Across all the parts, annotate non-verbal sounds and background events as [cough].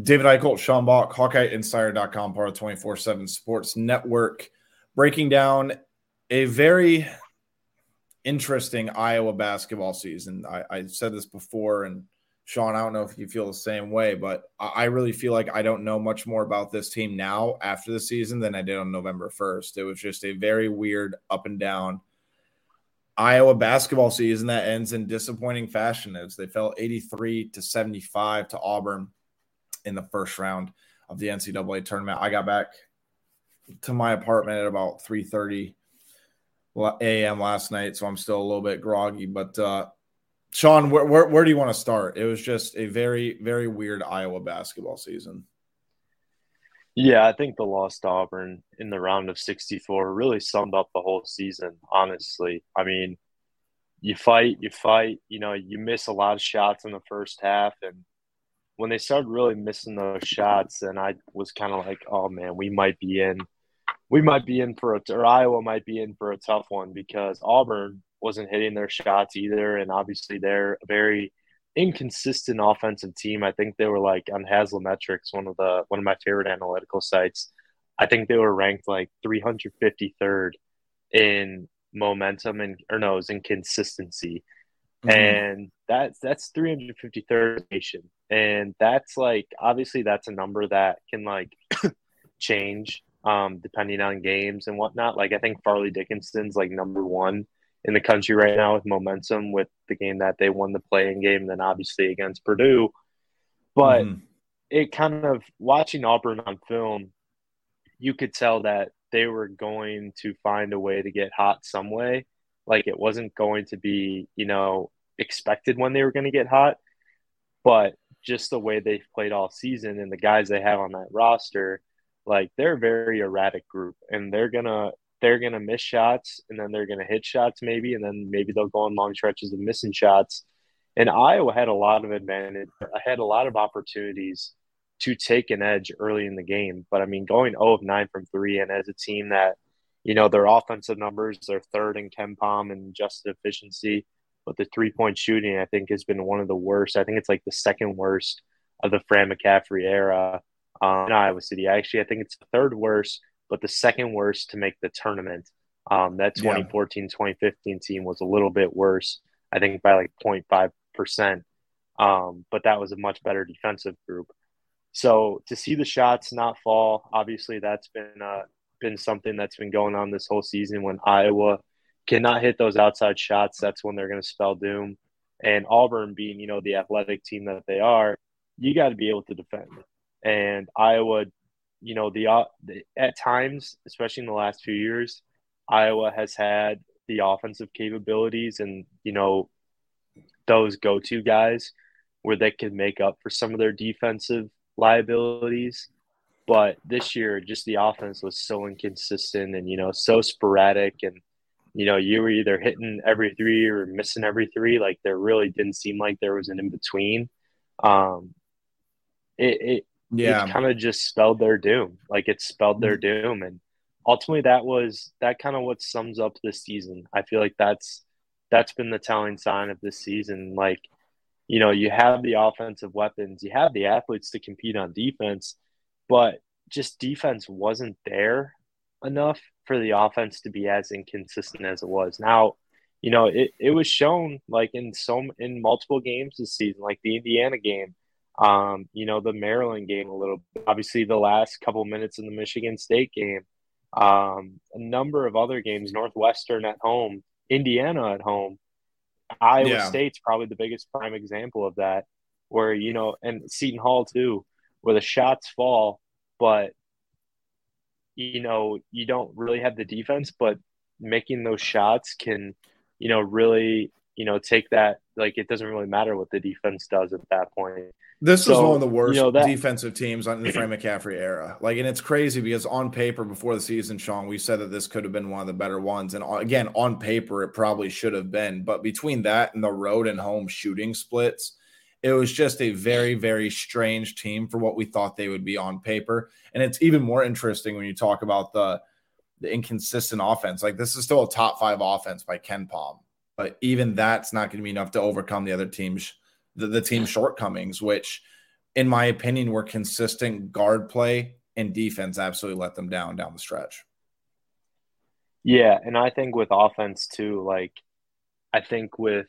David Eickholt, Sean Bock, HawkeyeInsider.com, part of 24 7 Sports Network, breaking down a very interesting Iowa basketball season. I, I, said this before, and Sean, I don't know if you feel the same way, but I, I really feel like I don't know much more about this team now after the season than I did on November 1st. It was just a very weird up and down Iowa basketball season that ends in disappointing fashion as they fell 83 to 75 to Auburn in the first round of the NCAA tournament. I got back to my apartment at about 3:30 a.m. last night, so I'm still a little bit groggy. But uh, Sean, where, where, where do you want to start? It was just a very very weird Iowa basketball season. Yeah, I think the loss to Auburn in the round of 64 really summed up the whole season. Honestly, I mean, you fight, you fight. You know, you miss a lot of shots in the first half, and when they started really missing those shots, and I was kind of like, oh man, we might be in, we might be in for a, or Iowa might be in for a tough one because Auburn wasn't hitting their shots either, and obviously they're a very inconsistent offensive team. I think they were like on Haslametrics, one of the one of my favorite analytical sites. I think they were ranked like 353rd in momentum and or no, it was in consistency. Mm-hmm. And that's that's 353rd nation and that's like obviously that's a number that can like [coughs] change um, depending on games and whatnot. Like I think Fairleigh Dickinson's like number one in the country right now with momentum with the game that they won the play-in game, then obviously against Purdue. But mm-hmm. it kind of watching Auburn on film, you could tell that they were going to find a way to get hot some way. Like it wasn't going to be, you know, expected when they were going to get hot. But just the way they've played all season and the guys they have on that roster, like they're a very erratic group and they're gonna they're gonna miss shots and then they're gonna hit shots maybe and then maybe they'll go on long stretches of missing shots. And Iowa had a lot of advantage, I had a lot of opportunities to take an edge early in the game. But I mean, going 0 of 9 from three, and as a team that, you know, their offensive numbers, they're third in KenPom and just efficiency but the three point shooting I think has been one of the worst. I think it's like the second worst of the Fran McCaffery era um, in Iowa City. Actually, I think it's the third worst, but the second worst to make the tournament. Um, that 2014 2015 team was a little bit worse, I think by like 0.5%. Um, but that was a much better defensive group. So to see the shots not fall, obviously that's been uh, been something that's been going on this whole season when Iowa cannot hit those outside shots, that's when they're going to spell doom. And Auburn, being you know the athletic team that they are, you got to be able to defend. And Iowa, you know the, uh, the at times, especially in the last few years, Iowa has had the offensive capabilities and you know those go-to guys where they can make up for some of their defensive liabilities. But this year, just the offense was so inconsistent and you know so sporadic and you know, you were either hitting every three or missing every three. Like there really didn't seem like there was an in between. Um, it, it yeah, kind of just spelled their doom. Like it spelled their mm-hmm. doom, and ultimately that was that kind of what sums up this season. I feel like that's that's been the telling sign of this season. Like, you know, you have the offensive weapons, you have the athletes to compete on defense, but just defense wasn't there enough for the offense to be as inconsistent as it was. Now, you know, it, it was shown like in some in multiple games this season, like the Indiana game, um, you know, the Maryland game a little bit, obviously the last couple minutes in the Michigan State game, um, a number of other games, Northwestern at home, Indiana at home. Iowa yeah. State's probably the biggest prime example of that, where you know, and Seton Hall too, where the shots fall, but you know you don't really have the defense, but making those shots can, you know, really you know take that like it doesn't really matter what the defense does at that point. This so, was one of the worst you know, that, defensive teams in the Fran McCaffery era. Like, and it's crazy because on paper before the season, Sean, we said that this could have been one of the better ones. And uh, again, on paper, it probably should have been. But between that and the road and home shooting splits, it was just a very, very strange team for what we thought they would be on paper. And it's even more interesting when you talk about the the inconsistent offense. Like this is still a top five offense by KenPom, but even that's not going to be enough to overcome the other team's the, the team's shortcomings, which, in my opinion, were consistent guard play and defense absolutely let them down down the stretch. Yeah, and I think with offense too, like I think with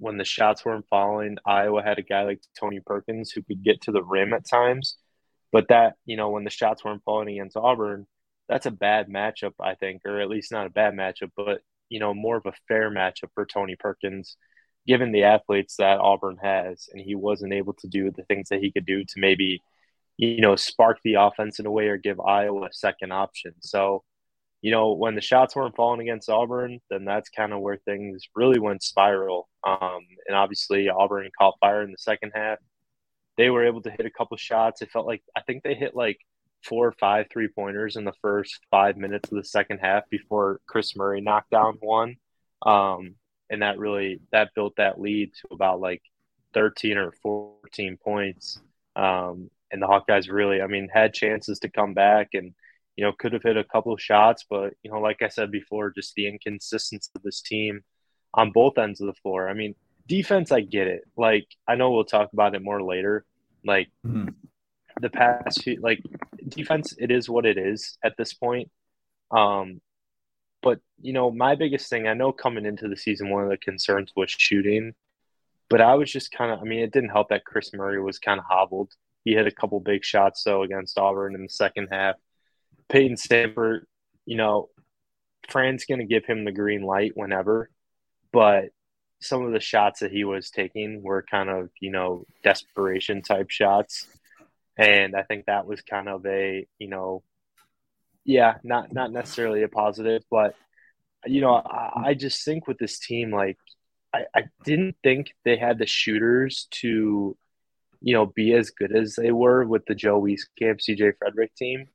when the shots weren't falling, Iowa had a guy like Tony Perkins who could get to the rim at times. But that, you know, when the shots weren't falling against Auburn, that's a bad matchup, I think, or at least not a bad matchup, but you know, more of a fair matchup for Tony Perkins given the athletes that Auburn has, and he wasn't able to do the things that he could do to maybe, you know, spark the offense in a way or give Iowa a second option. So, you know, when the shots weren't falling against Auburn, then that's kind of where things really went spiral. Um, and obviously, Auburn caught fire in the second half. They were able to hit a couple shots. It felt like I think they hit like four or five three pointers in the first five minutes of the second half before Kris Murray knocked down one. Um, and that really that built that lead to about like 13 or 14 points. Um, and the Hawkeyes really, I mean, had chances to come back and you know could have hit a couple of shots, but you know, like I said before, just the inconsistency of this team on both ends of the floor. I mean, defense, I get it. Like I know we'll talk about it more later. Like mm-hmm. the past few, like defense, it is what it is at this point. Um, but you know, my biggest thing, I know coming into the season, one of the concerns was shooting, but I was just kind of, I mean, it didn't help that Kris Murray was kind of hobbled. He hit a couple big shots though against Auburn in the second half. Payton Sandfort, you know, Fran's going to give him the green light whenever, but some of the shots that he was taking were kind of, you know, desperation type shots. And I think that was kind of a, you know, yeah, not not necessarily a positive, but you know, I, I just think with this team, like I, I didn't think they had the shooters to, you know, be as good as they were with the Joe Wieskamp, CJ Frederick team.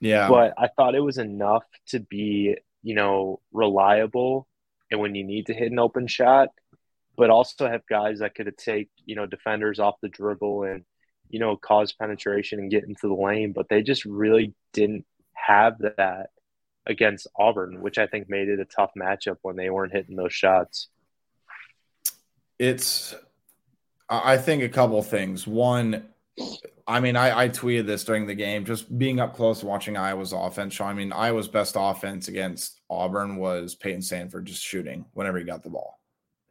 Yeah. But I thought it was enough to be, you know, reliable and when you need to hit an open shot, but also have guys that could take, you know, defenders off the dribble and, you know, cause penetration and get into the lane. But they just really didn't have that against Auburn, which I think made it a tough matchup when they weren't hitting those shots. It's, I think, a couple things. One, I mean, I, I, tweeted this during the game, just being up close watching Iowa's offense. So, I mean, Iowa's best offense against Auburn was Payton Sandfort just shooting whenever he got the ball,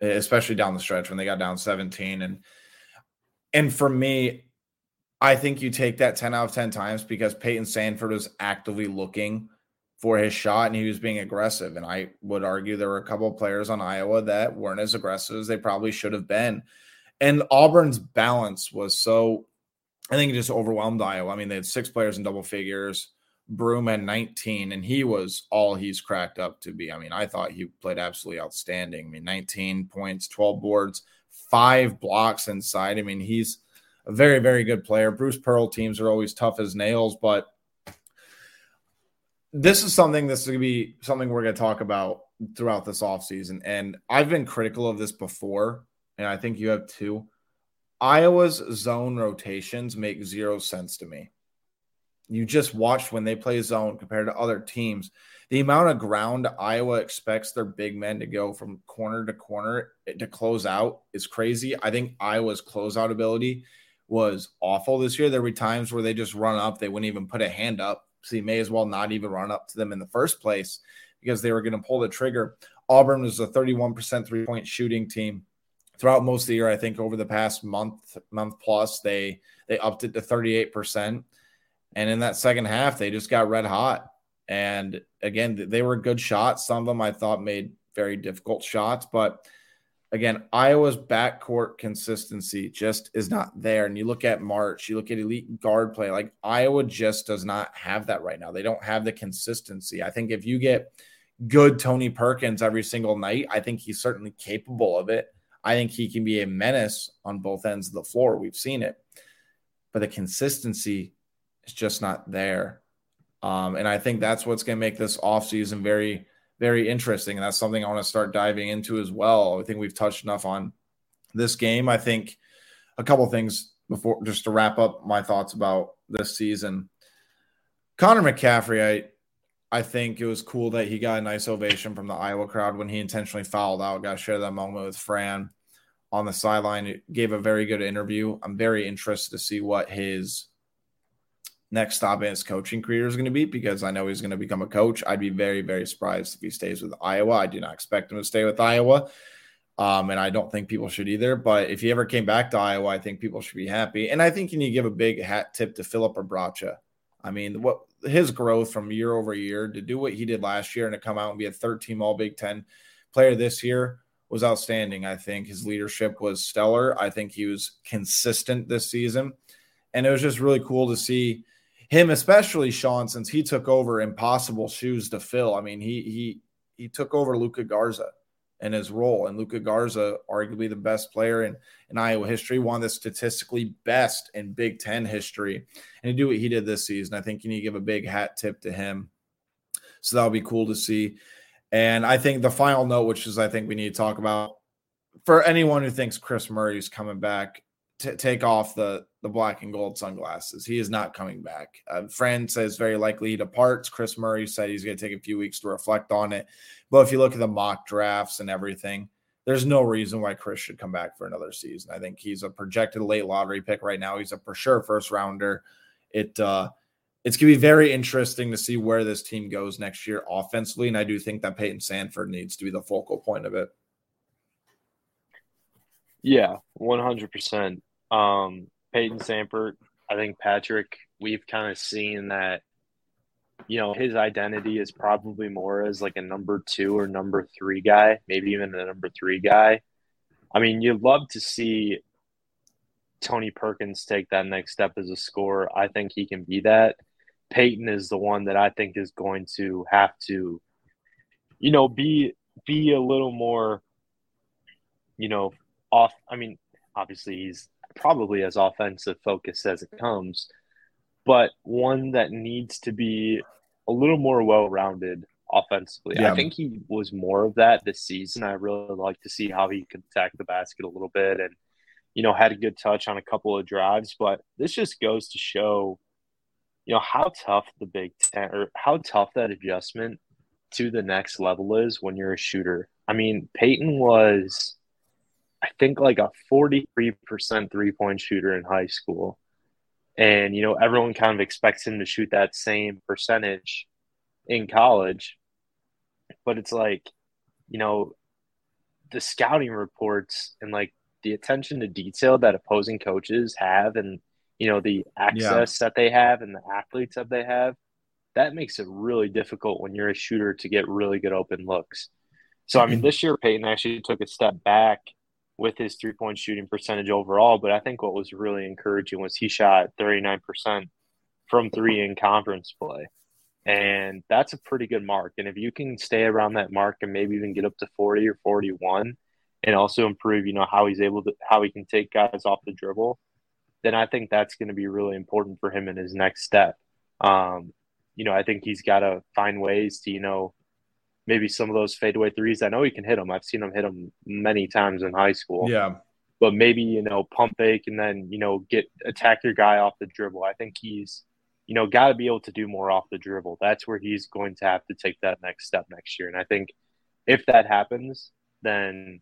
especially down the stretch when they got down 17. And and for me, I think you take that 10 out of 10 times because Payton Sandfort was actively looking for his shot and he was being aggressive. And I would argue there were a couple players on Iowa that weren't as aggressive as they probably should have been. And Auburn's balance was so, I think it just overwhelmed Iowa. I mean, they had six players in double figures. Broome had 19, and he was all he's cracked up to be. I mean, I thought he played absolutely outstanding. I mean, 19 points, 12 boards, five blocks inside. I mean, he's a very, very good player. Bruce Pearl teams are always tough as nails, but this is something that's going to be something we're going to talk about throughout this offseason. And I've been critical of this before, and I think you have too. Iowa's zone rotations make zero sense to me. You just watched when they play zone compared to other teams. The amount of ground Iowa expects their big men to go from corner to corner to close out is crazy. I think Iowa's closeout ability was awful this year. There were times where they just run up, they wouldn't even put a hand up. So you may as well not even run up to them in the first place because they were going to pull the trigger. Auburn was a 31% three point shooting team throughout most of the year. I think over the past month, month plus, they they upped it to 38%. And in that second half, they just got red hot. And again, they were good shots. Some of them I thought made very difficult shots, but again, Iowa's backcourt consistency just is not there. And you look at March, you look at elite guard play, like Iowa just does not have that right now. They don't have the consistency. I think if you get good Tony Perkins every single night, I think he's certainly capable of it. I think he can be a menace on both ends of the floor. We've seen it, but the consistency is just not there. Um, and I think that's what's going to make this offseason very very interesting. And that's something I want to start diving into as well. I think we've touched enough on this game. I think a couple things before just to wrap up my thoughts about this season. Connor McCaffery, I I think it was cool that he got a nice ovation from the Iowa crowd when he intentionally fouled out. Got to share that moment with Fran on the sideline. It gave a very good interview. I'm very interested to see what his next stop in his coaching career is going to be because I know he's going to become a coach. I'd be very, very surprised if he stays with Iowa. I do not expect him to stay with Iowa. Um, and I don't think people should either. But if he ever came back to Iowa, I think people should be happy. And I think you need to give a big hat tip to Filip Rebraca. I mean, what his growth from year over year to do what he did last year and to come out and be a third team All Big Ten player this year was outstanding. I think his leadership was stellar. I think he was consistent this season. And it was just really cool to see him especially Sean since he took over impossible shoes to fill. I mean, he he he took over Luka Garza in his role, and Luka Garza, arguably the best player in, in Iowa history, of the statistically best in Big Ten history, and to do what he did this season, I think you need to give a big hat tip to him. So that'll be cool to see. And I think the final note, which is I think we need to talk about for anyone who thinks Kris Murray is coming back, t- take off the the black and gold sunglasses. He is not coming back. Uh, Fran says very likely he departs. Kris Murray said he's going to take a few weeks to reflect on it. But if you look at the mock drafts and everything, there's no reason why Kris should come back for another season. I think he's a projected late lottery pick right now. He's a for sure first rounder. It uh, it's going to be very interesting to see where this team goes next year offensively, and I do think that Payton Sandfort needs to be the focal point of it. Yeah, one hundred percent. Um, Payton Sandfort, I think Patrick, we've kind of seen that, you know, his identity is probably more as like a number two or number three guy, maybe even a number three guy. I mean, you'd love to see Tony Perkins take that next step as a scorer. I think he can be that. Payton is the one that I think is going to have to, you know, be be a little more, you know, off. I mean, obviously he's probably as offensive focused as it comes, but one that needs to be a little more well rounded offensively. Yeah. I think he was more of that this season. I really like to see how he could attack the basket a little bit and, you know, had a good touch on a couple of drives. But this just goes to show, you know, how tough the Big Ten or how tough that adjustment to the next level is when you're a shooter. I mean, Payton was I think like a 43% three point shooter in high school. And, you know, everyone kind of expects him to shoot that same percentage in college. But it's like, you know, the scouting reports and like the attention to detail that opposing coaches have and, you know, the access yeah. that they have and the athletes that they have, that makes it really difficult when you're a shooter to get really good open looks. So, I mean, mm-hmm. this year Payton actually took a step back with his three point shooting percentage overall. But I think what was really encouraging was he shot 39% from three in conference play. And that's a pretty good mark. And if you can stay around that mark and maybe even get up to 40 or 41 and also improve, you know, how he's able to, how he can take guys off the dribble, then I think that's going to be really important for him in his next step. Um, you know, I think he's got to find ways to, you know, maybe some of those fadeaway threes. I know he can hit them. I've seen him hit them many times in high school. Yeah. But maybe, you know, pump fake and then, you know, get attack your guy off the dribble. I think he's, you know, got to be able to do more off the dribble. That's where he's going to have to take that next step next year. And I think if that happens, then,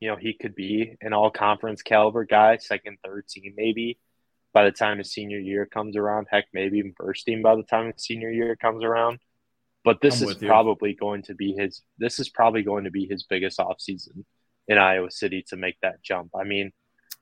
you know, he could be an all conference caliber guy, second, third team, maybe by the time his senior year comes around. Heck, maybe even first team by the time his senior year comes around. But this I'm is probably going to be his. This is probably going to be his biggest offseason in Iowa City to make that jump. I mean,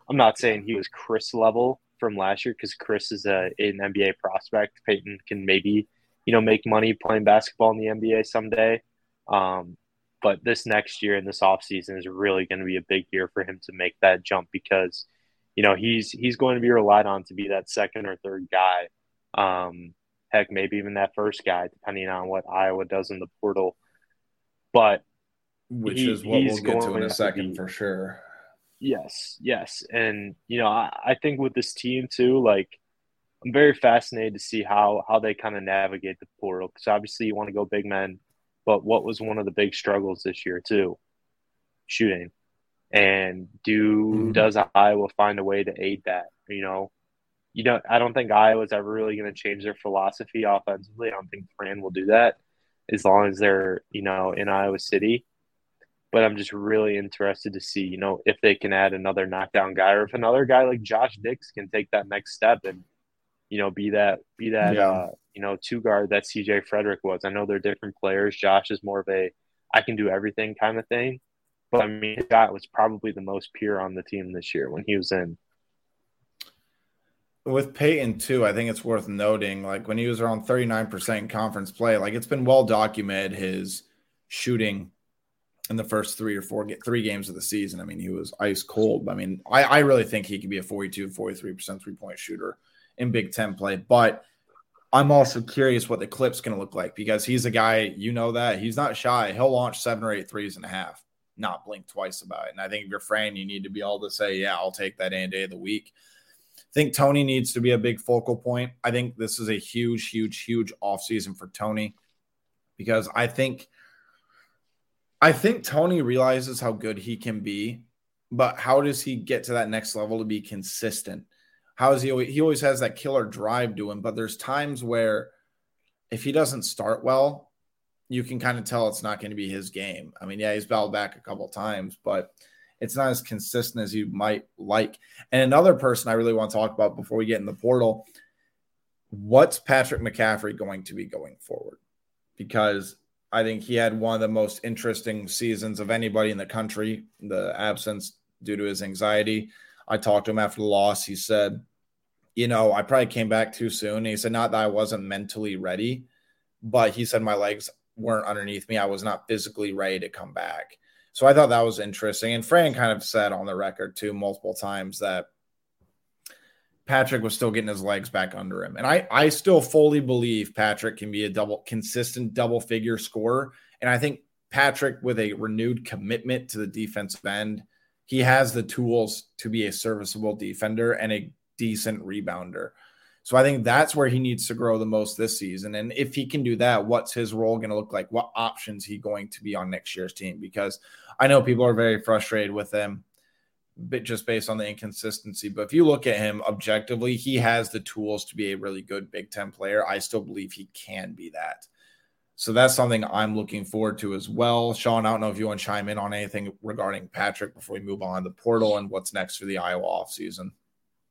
I'm not saying he was Kris level from last year because Kris is a an NBA prospect. Payton can maybe you know make money playing basketball in the NBA someday. Um, but this next year and this offseason is really going to be a big year for him to make that jump because, you know, he's he's going to be relied on to be that second or third guy. Um, heck, maybe even that first guy, depending on what Iowa does in the portal. But which he, is what we'll get to in a second be, for sure. Yes, yes, and you know, I, I think with this team too, like I'm very fascinated to see how how they kind of navigate the portal because obviously you want to go big men, but what was one of the big struggles this year too? Shooting. And do mm-hmm. does Iowa find a way to aid that? You know, you know, I don't think Iowa's ever really going to change their philosophy offensively. I don't think Fran will do that as long as they're, you know, in Iowa City. But I'm just really interested to see, you know, if they can add another knockdown guy or if another guy like Josh Dix can take that next step and, you know, be that be that yeah. uh, you know, two guard that CJ Frederick was. I know they're different players. Josh is more of a I can do everything kind of thing. But I mean, that was probably the most pure on the team this year when he was in. With Payton too, I think it's worth noting, like when he was around 39% conference play, like it's been well documented his shooting in the first three or four three games of the season. I mean, he was ice cold. I mean, I, I really think he could be a 42, 43% three point shooter in Big Ten play. But I'm also curious what the clip's going to look like because he's a guy, you know, that he's not shy. He'll launch seven or eight threes and a half, not blink twice about it. And I think if you're Fran, you need to be able to say, yeah, I'll take that any day of the week. Think Tony needs to be a big focal point. I think this is a huge, huge, huge offseason for Tony because I think I think Tony realizes how good he can be, but how does he get to that next level to be consistent? how is he? Always, he always has that killer drive to him, but there's times where if he doesn't start well, you can kind of tell it's not going to be his game. I mean, yeah, he's battled back a couple times, but it's not as consistent as you might like. And another person I really want to talk about before we get in the portal, what's Patrick McCaffery going to be going forward? Because I think he had one of the most interesting seasons of anybody in the country, the absence due to his anxiety. I talked to him after the loss. He said, you know, I probably came back too soon. He said, not that I wasn't mentally ready, but he said my legs weren't underneath me. I was not physically ready to come back. So I thought that was interesting. And Fran kind of said on the record too multiple times that Patrick was still getting his legs back under him. And I, I still fully believe Patrick can be a double consistent double figure scorer. And I think Patrick with a renewed commitment to the defensive end – he has the tools to be a serviceable defender and a decent rebounder. So I think that's where he needs to grow the most this season. And if he can do that, what's his role going to look like? What options he going to be on next year's team? Because I know people are very frustrated with him, but just based on the inconsistency. But if you look at him objectively, he has the tools to be a really good Big Ten player. I still believe he can be that. So that's something I'm looking forward to as well. Sean, I don't know if you want to chime in on anything regarding Patrick before we move on to the portal and what's next for the Iowa offseason.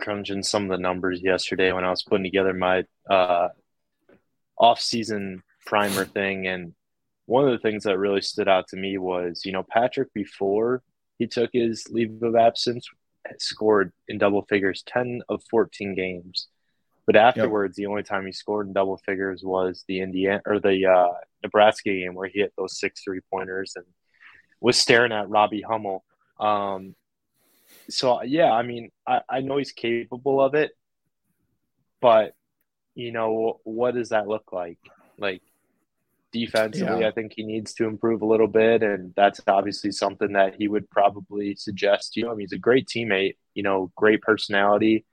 crunching some of the numbers yesterday when I was putting together my uh, off-season primer thing, and one of the things that really stood out to me was, you know, Patrick before he took his leave of absence scored in double figures 10 of 14 games. But afterwards, yep. the only time he scored in double figures was the Indiana or the uh, Nebraska game where he hit those six three pointers and was staring at Robbie Hummel. Um, so yeah, I mean, I, I know he's capable of it, but you know, what does that look like? Like, defensively, yeah. I think he needs to improve a little bit, and that's obviously something that he would probably suggest. You know, I mean, he's a great teammate. You know, great personality.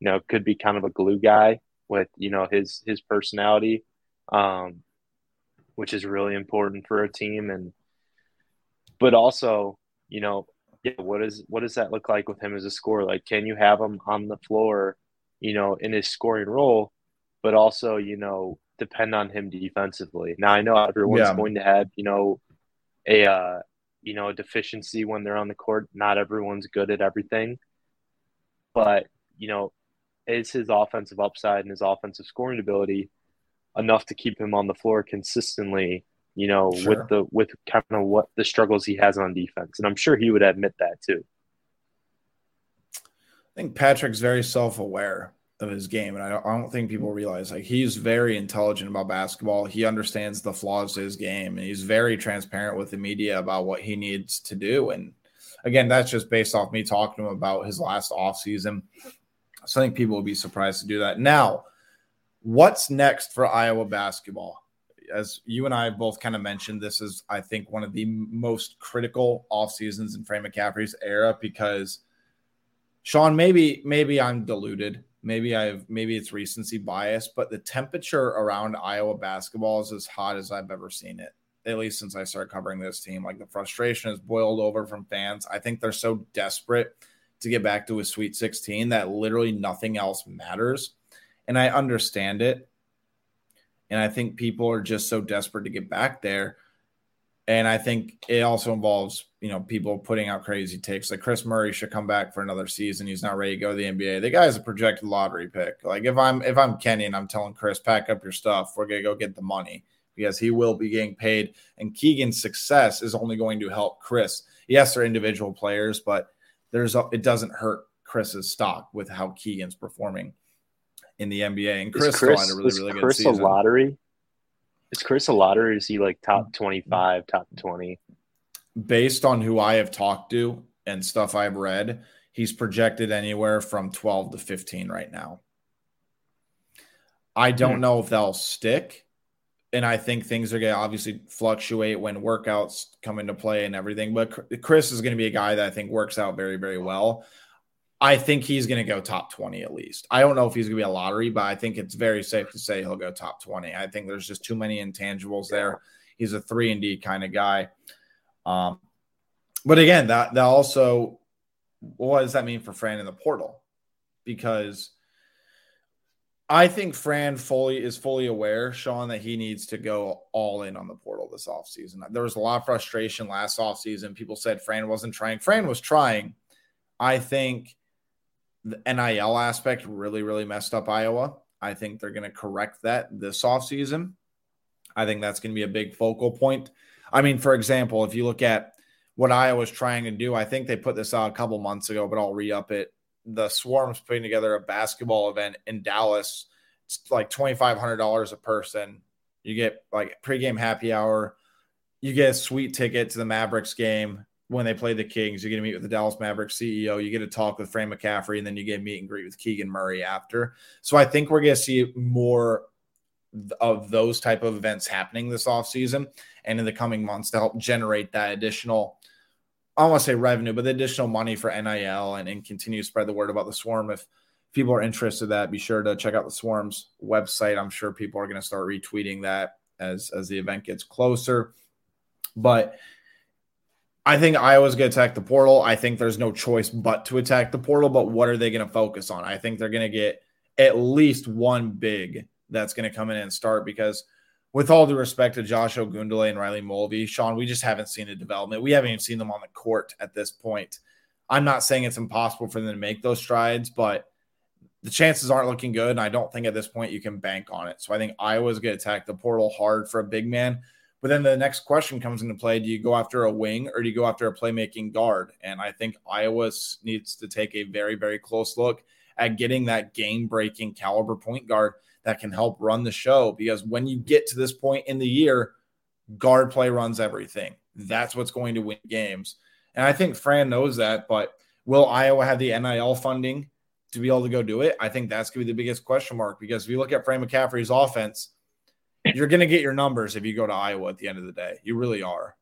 You know, could be kind of a glue guy with you know his his personality, um, which is really important for a team. And but also, you know, yeah, what is what does that look like with him as a scorer? Like, can you have him on the floor, you know, in his scoring role, but also, you know, depend on him defensively. Now I know everyone's yeah. going to have, you know, a uh, you know, a deficiency when they're on the court. Not everyone's good at everything. But, you know, is his offensive upside and his offensive scoring ability enough to keep him on the floor consistently, you know, sure. with the with kind of what the struggles he has on defense. And I'm sure he would admit that too. I think Patrick's very self-aware of his game, and I don't, I don't, think people realize like he's very intelligent about basketball. He understands the flaws of his game, and he's very transparent with the media about what he needs to do. And again, that's just based off me talking to him about his last offseason. So I think people will be surprised to do that. Now, what's next for Iowa basketball? As you and I both kind of mentioned, this is I think one of the most critical off seasons in Fran McCaffery's era because Sean, maybe maybe I'm deluded Maybe I've maybe it's recency bias, but the temperature around Iowa basketball is as hot as I've ever seen it. At least since I started covering this team, like the frustration has boiled over from fans. I think they're so desperate to get back to a Sweet 16 that literally nothing else matters. And I understand it. And I think people are just so desperate to get back there and I think it also involves, you know, people putting out crazy takes. Like Kris Murray should come back for another season. He's not ready to go to the NBA. The guy's a projected lottery pick. Like if I'm if I'm Kenny and I'm telling Kris, pack up your stuff, we're gonna go get the money because he will be getting paid. And Keegan's success is only going to help Kris. Yes, they're individual players, but there's a, it doesn't hurt Kris's stock with how Keegan's performing in the NBA. And Kris, Kris had a really, really Kris good season. a lottery? Is Kris a lottery? Is he like top 25, top 20? Based on who I have talked to and stuff I've read, he's projected anywhere from 12 to 15 right now. I don't hmm. know if they'll stick. And I think things are going to obviously fluctuate when workouts come into play and everything. But Kris is going to be a guy that I think works out very, very well. I think he's going to go top 20 at least. I don't know if he's going to be a lottery, but I think it's very safe to say he'll go top 20. I think there's just too many intangibles there. He's a 3 and D kind of guy. Um, but again, that that also what does that mean for Fran in the portal? Because I think Fran fully is fully aware, Sean, that he needs to go all in on the portal this offseason. There was a lot of frustration last offseason. People said Fran wasn't trying. Fran was trying. I think the NIL aspect really, really messed up Iowa. I think they're going to correct that this offseason. I think that's going to be a big focal point. I mean, for example, if you look at what Iowa's trying to do, I think they put this out a couple months ago, but I'll re up it. The Swarm's putting together a basketball event in Dallas. It's like $2,500 a person. You get like pregame happy hour. You get a sweet ticket to the Mavericks game when they play the Kings. You get to meet with the Dallas Mavericks CEO. You get to talk with Fran McCaffery, and then you get meet and greet with Keegan Murray after. So I think we're going to see more of those type of events happening this offseason and in the coming months to help generate that additional I don't want to say revenue, but the additional money for NIL and, and continue to spread the word about the swarm. If people are interested in that, be sure to check out the swarm's website. I'm sure people are going to start retweeting that as as the event gets closer. But I think Iowa's going to attack the portal. I think there's no choice but to attack the portal. But what are they going to focus on? I think they're going to get at least one big that's going to come in and start because, with all due respect to Josh Ogundele and Riley Mulvey, Sean, we just haven't seen the development. We haven't even seen them on the court at this point. I'm not saying it's impossible for them to make those strides, but the chances aren't looking good. And I don't think at this point you can bank on it. So I think Iowa's going to attack the portal hard for a big man. But then the next question comes into play do you go after a wing or do you go after a playmaking guard? And I think Iowa needs to take a very, very close look at getting that game breaking caliber point guard that can help run the show. Because when you get to this point in the year, guard play runs everything. That's what's going to win games. And I think Fran knows that. But will Iowa have the NIL funding to be able to go do it? I think that's going to be the biggest question mark because if you look at Fran McCaffery's offense, you're going to get your numbers if you go to Iowa at the end of the day. You really are.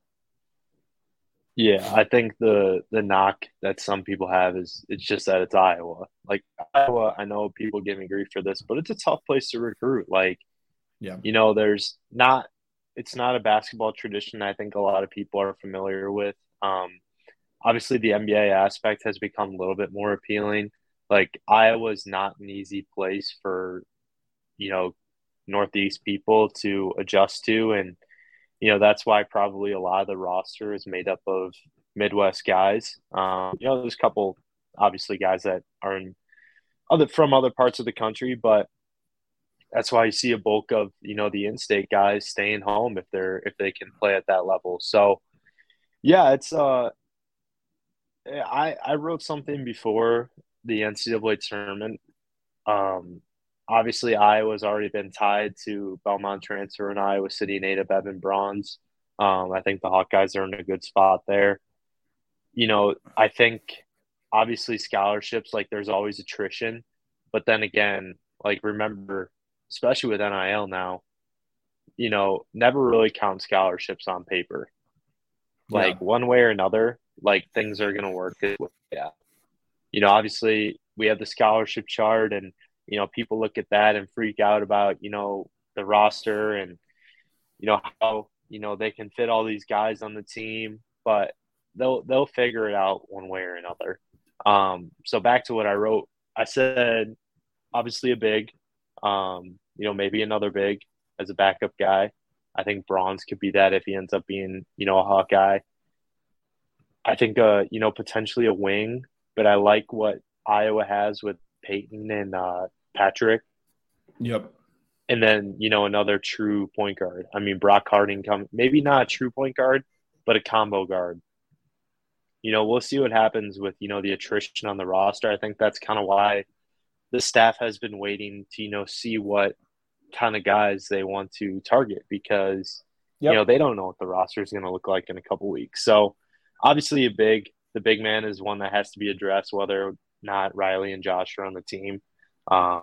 Yeah, I think the the knock that some people have is it's just that it's Iowa. Like Iowa, I know people give me grief for this, but it's a tough place to recruit. Like, yeah, you know, there's not it's not a basketball tradition I think a lot of people are familiar with. Um, obviously, the NBA aspect has become a little bit more appealing. Like Iowa's not an easy place for, you know, Northeast people to adjust to, and you know that's why probably a lot of the roster is made up of Midwest guys. Um, you know, there's a couple obviously guys that are in other from other parts of the country, but that's why you see a bulk of you know the in-state guys staying home if they're if they can play at that level. So yeah, it's uh, I I wrote something before the NCAA tournament. Um, obviously, Iowa's already been tied to Belmont transfer and Iowa City native Even Brauns. Um, I think the Hawkeyes are in a good spot there. You know, I think obviously scholarships like there's always attrition, but then again, like remember especially with NIL now, you know, never really count scholarships on paper. Like yeah. one way or another, like things are going to work. Yeah. You know, obviously we have the scholarship chart and, you know, people look at that and freak out about, you know, the roster and, you know, how, you know, they can fit all these guys on the team, but they'll, they'll figure it out one way or another. Um, so back to what I wrote, I said, obviously a big, um, you know, maybe another big as a backup guy. I think Brauns could be that if he ends up being, you know, a Hawkeye. I think, uh, you know, potentially a wing, but I like what Iowa has with Payton and uh, Patrick. Yep. And then, you know, another true point guard. I mean, Brock Harding come maybe not a true point guard, but a combo guard. You know, we'll see what happens with, you know, the attrition on the roster. I think that's kind of why the staff has been waiting to, you know, see what kind of guys they want to target because yep. you know they don't know what the roster is going to look like in a couple weeks. So obviously, a big the big man is one that has to be addressed, whether or not Riley and Josh are on the team. Um,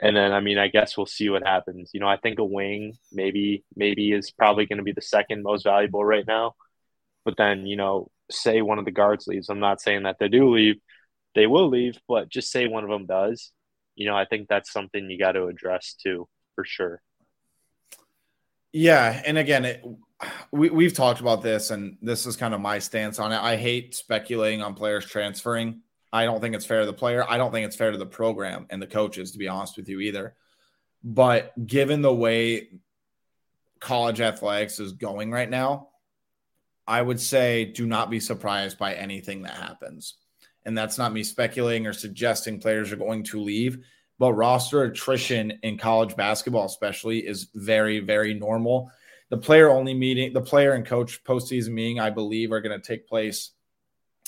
and then, I mean, I guess we'll see what happens. You know, I think a wing maybe maybe is probably going to be the second most valuable right now. But then, you know, say one of the guards leaves. I'm not saying that they do leave; they will leave. But just say one of them does you know, I think that's something you got to address too, for sure. Yeah, and again, it, we we've talked about this, and this is kind of my stance on it. I hate speculating on players transferring. I don't think it's fair to the player. I don't think it's fair to the program and the coaches, to be honest with you, either. But given the way college athletics is going right now, I would say do not be surprised by anything that happens and that's not me speculating or suggesting players are going to leave, but roster attrition in college basketball, especially, is very, very normal. The player only meeting, the player and coach postseason meeting, I believe, are going to take place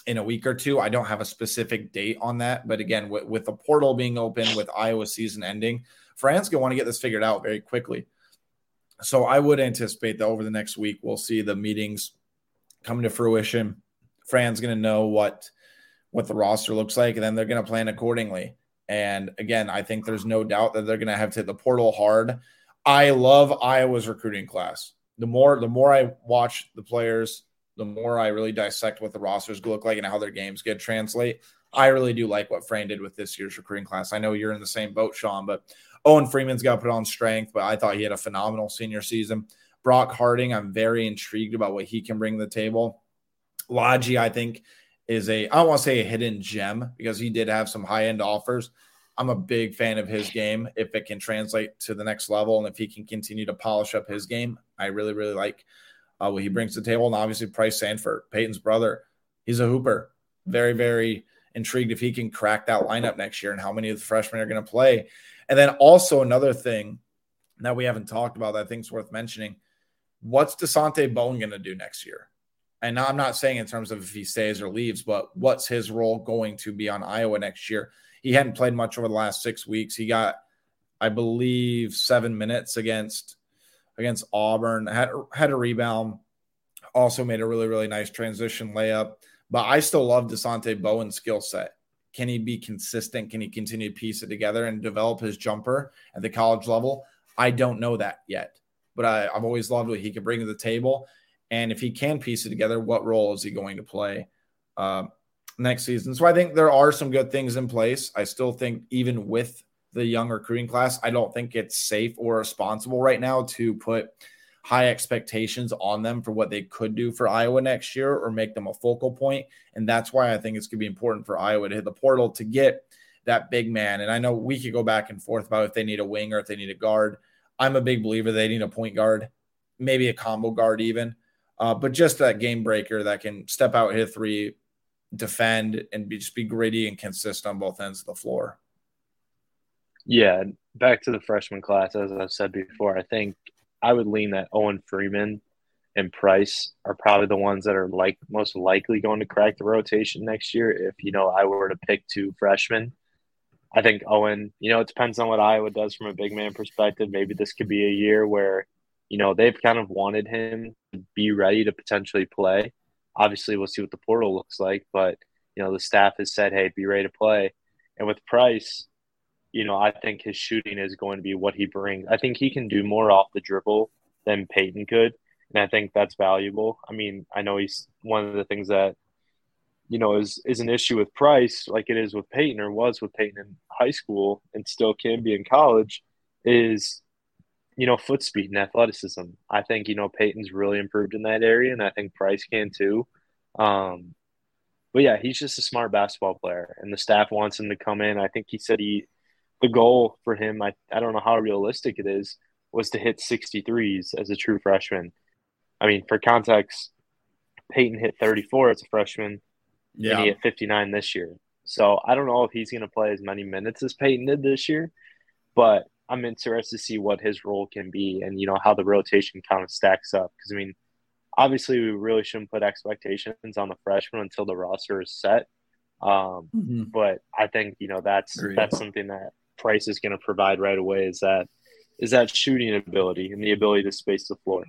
in a week or two. I don't have a specific date on that, but again, with, with the portal being open, with Iowa season ending, Fran's to want to get this figured out very quickly. So I would anticipate that over the next week, we'll see the meetings come to fruition. Fran's to know what what the roster looks like, and then they're to plan accordingly. And again, I think there's no doubt that they're to have to hit the portal hard. I love Iowa's recruiting class. The more the more I watch the players, the more I really dissect what the rosters look like and how their games get translate. I really do like what Fran did with this year's recruiting class. I know you're in the same boat, Sean, but Owen Freeman's got put on strength, but I thought he had a phenomenal senior season. Brock Harding, I'm very intrigued about what he can bring to the table. Ladji, I think, is a I don't want to say a hidden gem because he did have some high end offers. I'm a big fan of his game if it can translate to the next level and if he can continue to polish up his game. I really really like uh, what he brings to the table and obviously Pryce Sandfort, Payton's brother. He's a hooper. Very very intrigued if he can crack that lineup next year and how many of the freshmen are going to play. And then also another thing that we haven't talked about that I think is worth mentioning. What's Dasonte Bowen going to do next year? and now I'm not saying in terms of if he stays or leaves, but what's his role going to be on Iowa next year? He hadn't played much over the last six weeks. He got, I believe, seven minutes against against Auburn. Had had a rebound. Also made a really really nice transition layup. But I still love Dasonte Bowen's skill set. Can he be consistent? Can he continue to piece it together and develop his jumper at the college level? I don't know that yet, but I, have always loved what he could bring to the table. And if he can piece it together, what role is he going to play uh, next season? So I think there are some good things in place. I still think, even with the young recruiting class, I don't think it's safe or responsible right now to put high expectations on them for what they could do for Iowa next year or make them a focal point. And that's why I think it's going to be important for Iowa to hit the portal to get that big man. And I know we could go back and forth about if they need a wing or if they need a guard. I'm a big believer they need a point guard, maybe a combo guard even, uh, but just that game breaker that can step out, hit three, defend, and be, just be gritty and consistent on both ends of the floor. Yeah, back to the freshman class, as I've said before, I think I would lean that Owen Freeman and Pryce are probably the ones that are like most likely going to crack the rotation next year. If you know I were to pick two freshmen, I think Owen, you know, it depends on what Iowa does from a big man perspective. Maybe this could be a year where, you know, they've kind of wanted him to be ready to potentially play. Obviously, we'll see what the portal looks like, but, you know, the staff has said, hey, be ready to play. And with Pryce, you know, I think his shooting is going to be what he brings. I think he can do more off the dribble than Payton could. And I think that's valuable. I mean, I know he's one of the things that you know, is is an issue with Pryce, like it is with Payton or was with Payton in high school and still can be in college, is you know, foot speed and athleticism. I think, you know, Payton's really improved in that area and I think Pryce can too. Um, but yeah, he's just a smart basketball player and the staff wants him to come in. I think he said he the goal for him, I, I don't know how realistic it is, was to hit 63s as a true freshman. I mean, for context, Payton hit 34 as a freshman yeah. and he hit 59 this year. So I don't know if he's going to play as many minutes as Payton did this year, but I'm interested to see what his role can be and you know how the rotation kind of stacks up. Because I mean, obviously we really shouldn't put expectations on the freshman until the roster is set. Um, mm-hmm. But I think you know that's Agreed. that's something that Pryce is going to provide right away. Is that is that shooting ability and the ability to space the floor.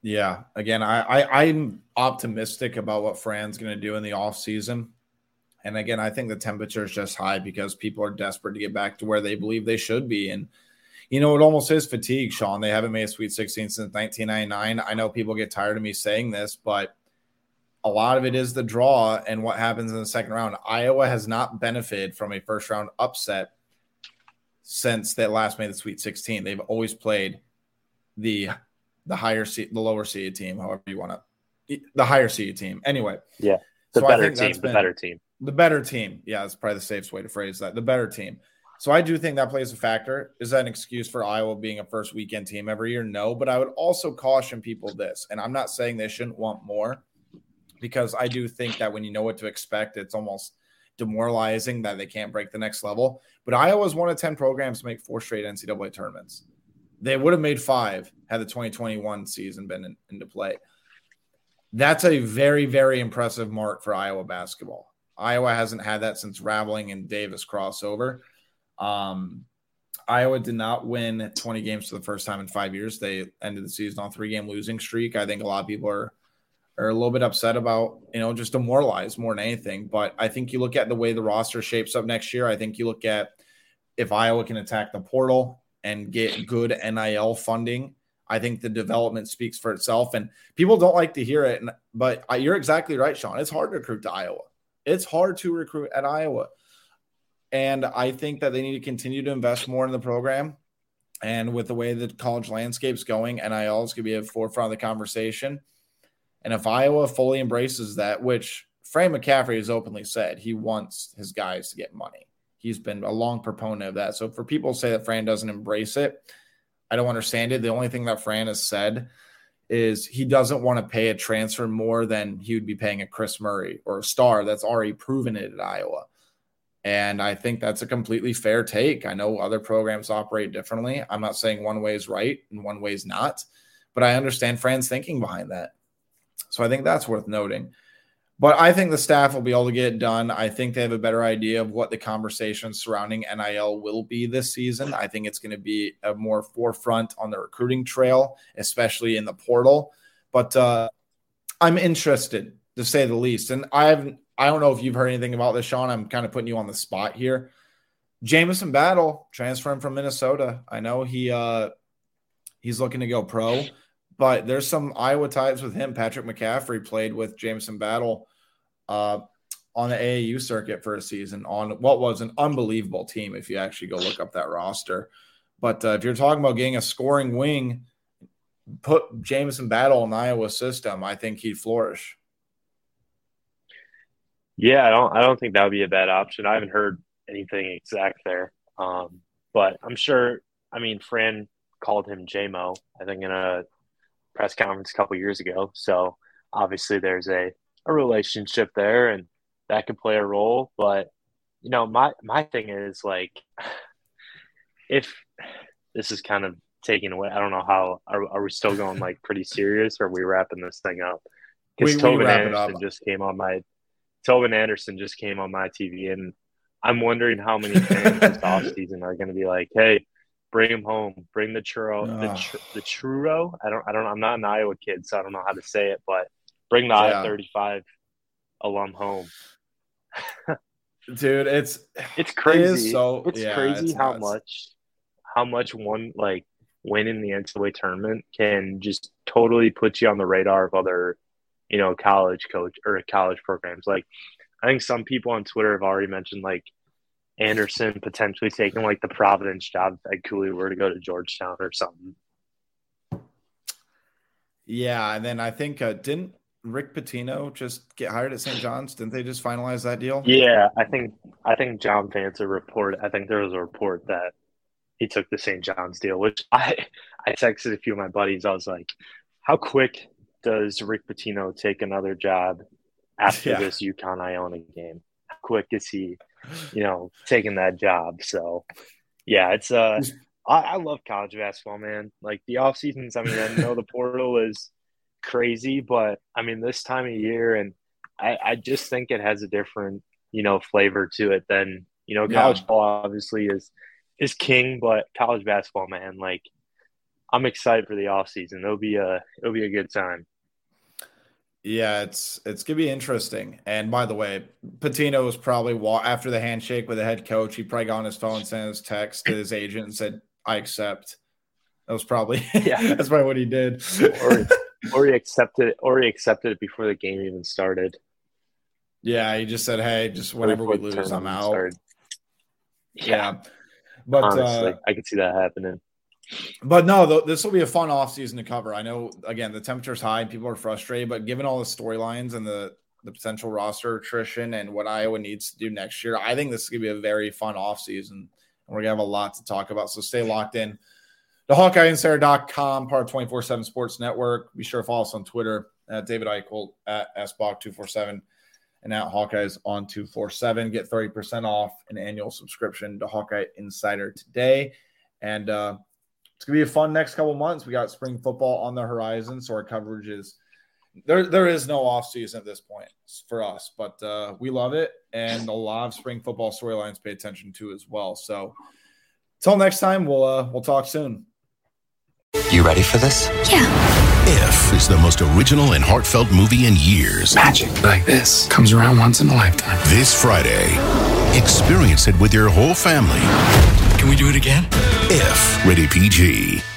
Yeah. Again, I, I I'm optimistic about what Fran's going to do in the off season. And again, I think the temperature is just high because people are desperate to get back to where they believe they should be. And you know, it almost is fatigue, Sean. They haven't made a Sweet 16 since 1999. I know people get tired of me saying this, but a lot of it is the draw and what happens in the second round. Iowa has not benefited from a first round upset since they last made the Sweet 16. They've always played the the higher seed, the lower seed team, however you want to, the higher seed team. Anyway, yeah, the so better team, the better team, the better team. Yeah, that's probably the safest way to phrase that. The better team. So I do think that plays a factor. Is that an excuse for Iowa being a first weekend team every year? No, but I would also caution people this, and I'm not saying they shouldn't want more, because I do think that when you know what to expect, it's almost demoralizing that they can't break the next level. But Iowa's one of 10 programs to make four straight NCAA tournaments. They would have made five had the 2021 season been in, into play. That's a very, very impressive mark for Iowa basketball. Iowa hasn't had that since Raveling and Davis crossover. Um, Iowa did not win 20 games for the first time in five years. They ended the season on three game losing streak. I think a lot of people are are a little bit upset about, you know, just demoralized more than anything. But I think you look at the way the roster shapes up next year. I think you look at if Iowa can attack the portal and get good NIL funding. I think the development speaks for itself, and people don't like to hear it. But you're exactly right, Sean. It's hard to recruit to Iowa. It's hard to recruit at Iowa, and I think that they need to continue to invest more in the program. And with the way the college landscape's going, NIL is going to be at the forefront of the conversation. And if Iowa fully embraces that, which Fran McCaffery has openly said he wants his guys to get money, he's been a long proponent of that. So for people to say that Fran doesn't embrace it, I don't understand it. The only thing that Fran has said is he doesn't want to pay a transfer more than he would be paying a Kris Murray or a star that's already proven it at Iowa. And I think that's a completely fair take. I know other programs operate differently. I'm not saying one way is right and one way is not, but I understand Fran's thinking behind that. So I think that's worth noting. But I think the staff will be able to get it done. I think they have a better idea of what the conversation surrounding NIL will be this season. I think it's going to be a more forefront on the recruiting trail, especially in the portal. But uh, I'm interested to say the least. And I've I don't know if you've heard anything about this, Sean. I'm kind of putting you on the spot here. Jamison Battle transferring from Minnesota. I know he uh he's looking to go pro, but there's some Iowa ties with him. Patrick McCaffery played with Jamison Battle uh on the AAU circuit for a season on what was an unbelievable team if you actually go look up that roster. But uh, if you're talking about getting a scoring wing, put Jamison Battle in the Iowa system, I think he'd flourish. Yeah, I don't I don't think that would be a bad option. I haven't heard anything exact there. Um, but I'm sure I mean Fran called him JMO, I think in a press conference a couple years ago. So obviously there's a, a relationship there and that could play a role. But you know, my my thing is like [sighs] if this is kind of taken away, I don't know how are, are we still going like pretty serious or are we wrapping this thing up? Because Tobin Anderson just came on my Tobin Anderson just came on my TV, and I'm wondering how many fans this [laughs] offseason are going to be like, "Hey, bring him home, bring the churro, the, tr- the churro." I don't, I don't, I'm not an Iowa kid, so I don't know how to say it, but bring the yeah. I-35 alum home. Dude, it's it's crazy. It so it's yeah, crazy it's how nuts. much how much one like win in the NCAA tournament can just totally put you on the radar of other you know, college coach or college programs. Like, I think some people on Twitter have already mentioned like Anderson potentially taking like the Providence job if Ed Cooley were to go to Georgetown or something. Yeah, and then I think uh, didn't Rick Pitino just get hired at St. John's? Didn't they just finalize that deal? Yeah, I think I think John Fanta reported. I think there was a report that he took the St. John's deal, which I I texted a few of my buddies. I was like, "How quick does Rick Pitino take another job after yeah. this UConn Iona game? How quick is he, you know, taking that job? So, yeah, it's uh, I, I love college basketball, man. Like the off seasons. I mean, I know the portal is crazy, but I mean, this time of year, and I, I just think it has a different, you know, flavor to it than you know, college yeah. ball obviously is is king, but college basketball, man, like I'm excited for the off season. It'll be a it'll be a good time. Yeah, it's it's gonna be interesting. And by the way, Pitino was probably after the handshake with the head coach. He probably got on his phone, sent his text to his agent, and said, "I accept." That was probably [laughs] yeah. that's probably what he did. or, [laughs] or he accepted it, or he accepted it before the game even started. Yeah, he just said, "Hey, just whenever we lose, I'm out." Yeah. yeah. but Honestly, uh, I could see that happening but no, this will be a fun off season to cover. I know again the temperature's high and people are frustrated, but given all the storylines and the the potential roster attrition and what Iowa needs to do next year, I think this is gonna be a very fun off season. And we're gonna have a lot to talk about. So stay locked in. The HawkeyeInsider.com, part of 24 7 Sports Network. Be sure to follow us on Twitter at David Eickholt at SBock247, and at Hawkeyes on 247. Get 30% off an annual subscription to Hawkeye Insider today. And uh, it's gonna be a fun next couple months. We got spring football on the horizon, so our coverage is there. There is no off season at this point for us, but uh, we love it, and a lot of spring football storylines pay attention to as well. So, until next time, we'll uh, we'll talk soon. You ready for this? Yeah. If is the most original and heartfelt movie in years. Magic like this comes around once in a lifetime. This Friday, experience it with your whole family. Can we do it again? If, rated PG.